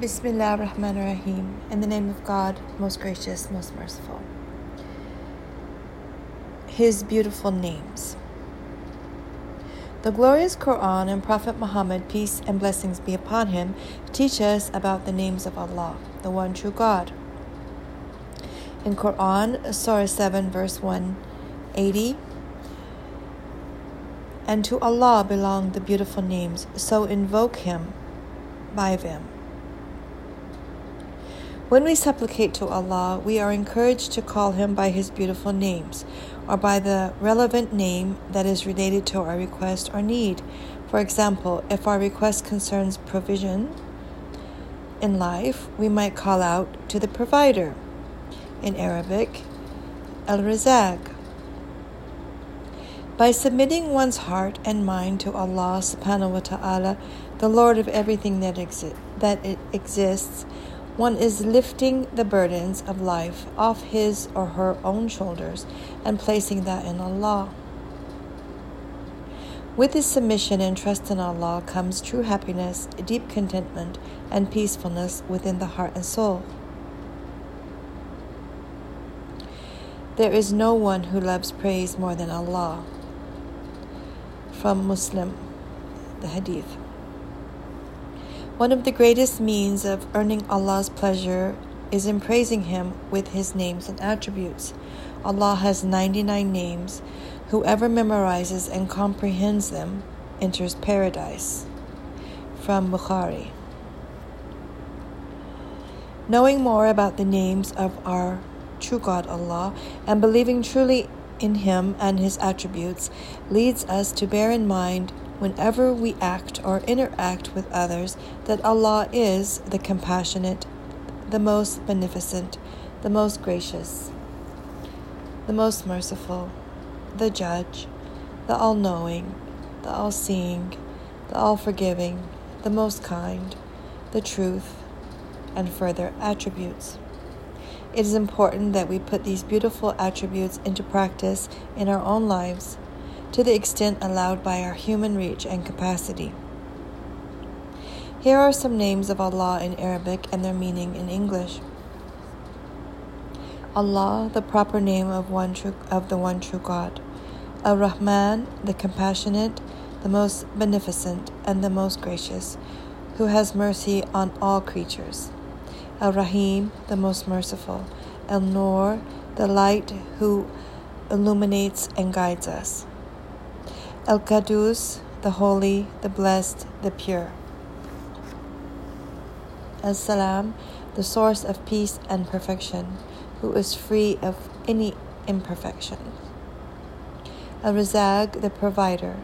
Bismillah ar-Rahman ar-Rahim. In the name of God, most gracious, most merciful. His beautiful names. The glorious Quran and Prophet Muhammad, peace and blessings be upon him, teach us about the names of Allah, the one true God. In Quran, Surah 7, verse 180, and to Allah belong the beautiful names, so invoke Him by them. When we supplicate to Allah, we are encouraged to call Him by His beautiful names or by the relevant name that is related to our request or need. For example, if our request concerns provision in life, we might call out to the provider. In Arabic, Al Razak. By submitting one's heart and mind to Allah subhanahu wa ta'ala, the Lord of everything that, exi- that exists, one is lifting the burdens of life off his or her own shoulders and placing that in Allah. With this submission and trust in Allah comes true happiness, deep contentment, and peacefulness within the heart and soul. There is no one who loves praise more than Allah. From Muslim, the Hadith. One of the greatest means of earning Allah's pleasure is in praising Him with His names and attributes. Allah has 99 names. Whoever memorizes and comprehends them enters paradise. From Bukhari. Knowing more about the names of our true God Allah and believing truly in Him and His attributes leads us to bear in mind whenever we act or interact with others that Allah is the compassionate, the most beneficent, the most gracious, the most merciful, the judge, the all knowing, the all seeing, the all forgiving, the most kind, the truth, and further attributes. It is important that we put these beautiful attributes into practice in our own lives to the extent allowed by our human reach and capacity. Here are some names of Allah in Arabic and their meaning in English. Allah, the proper name of one true, of the one true God. Ar-Rahman, the compassionate, the most beneficent, and the most gracious, who has mercy on all creatures. Ar-Rahim, the most merciful. El-Nur, the light who illuminates and guides us. El Qudus, the holy, the blessed, the pure. El Salam, the source of peace and perfection, who is free of any imperfection. El Razak, the provider.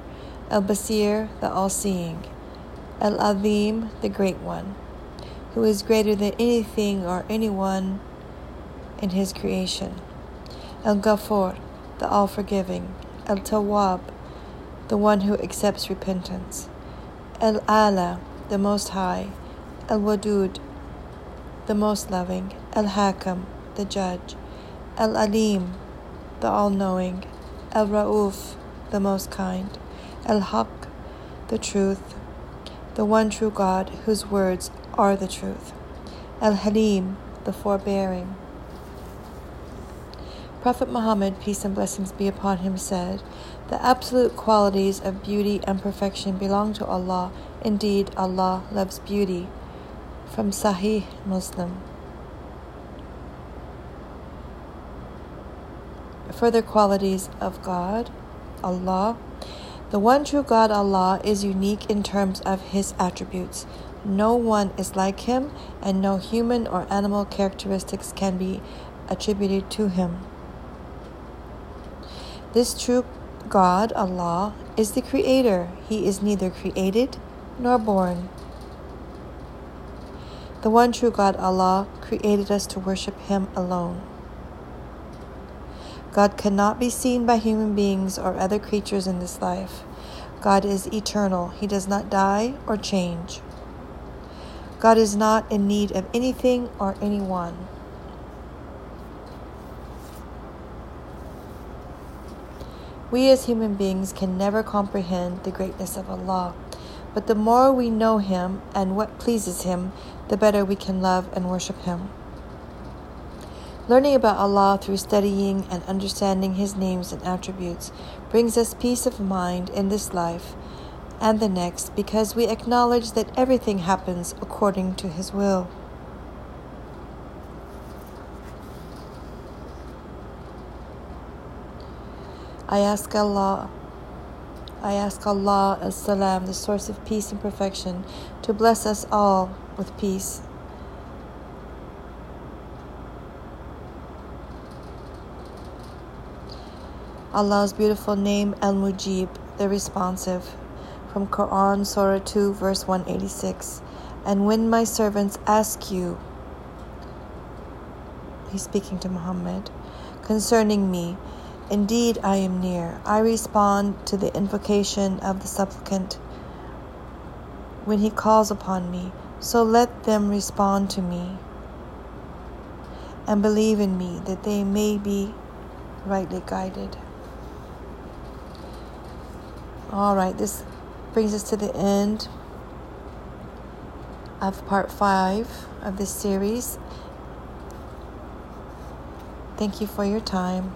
El Basir, the all seeing. El Azim, the great one, who is greater than anything or anyone in his creation. El Ghafur, the all forgiving. El Tawwab, the one who accepts repentance. El Ali, the Most High. El Wadud, the Most Loving. El Hakam, the Judge. El Alim, the All Knowing. El Ra'uf, the Most Kind. El Haq, the Truth. The one true God, whose words are the truth. El Halim, the Forbearing. Prophet Muhammad, peace and blessings be upon him, said, The absolute qualities of beauty and perfection belong to Allah. Indeed, Allah loves beauty. From Sahih Muslim. Further qualities of God, Allah. The one true God, Allah, is unique in terms of His attributes. No one is like Him, and no human or animal characteristics can be attributed to Him. This true God, Allah, is the Creator. He is neither created nor born. The one true God, Allah, created us to worship Him alone. God cannot be seen by human beings or other creatures in this life. God is eternal. He does not die or change. God is not in need of anything or anyone. We as human beings can never comprehend the greatness of Allah. But the more we know Him and what pleases Him, the better we can love and worship Him. Learning about Allah through studying and understanding His names and attributes brings us peace of mind in this life and the next because we acknowledge that everything happens according to His will. I ask Allah, I ask Allah as Salam, the source of peace and perfection, to bless us all with peace. Allah's beautiful name Al Mujib, the responsive, from Quran Surah 2, verse 186. And when my servants ask you, he's speaking to Muhammad, concerning me, Indeed, I am near. I respond to the invocation of the supplicant when he calls upon me. So let them respond to me and believe in me that they may be rightly guided. All right, this brings us to the end of part five of this series. Thank you for your time.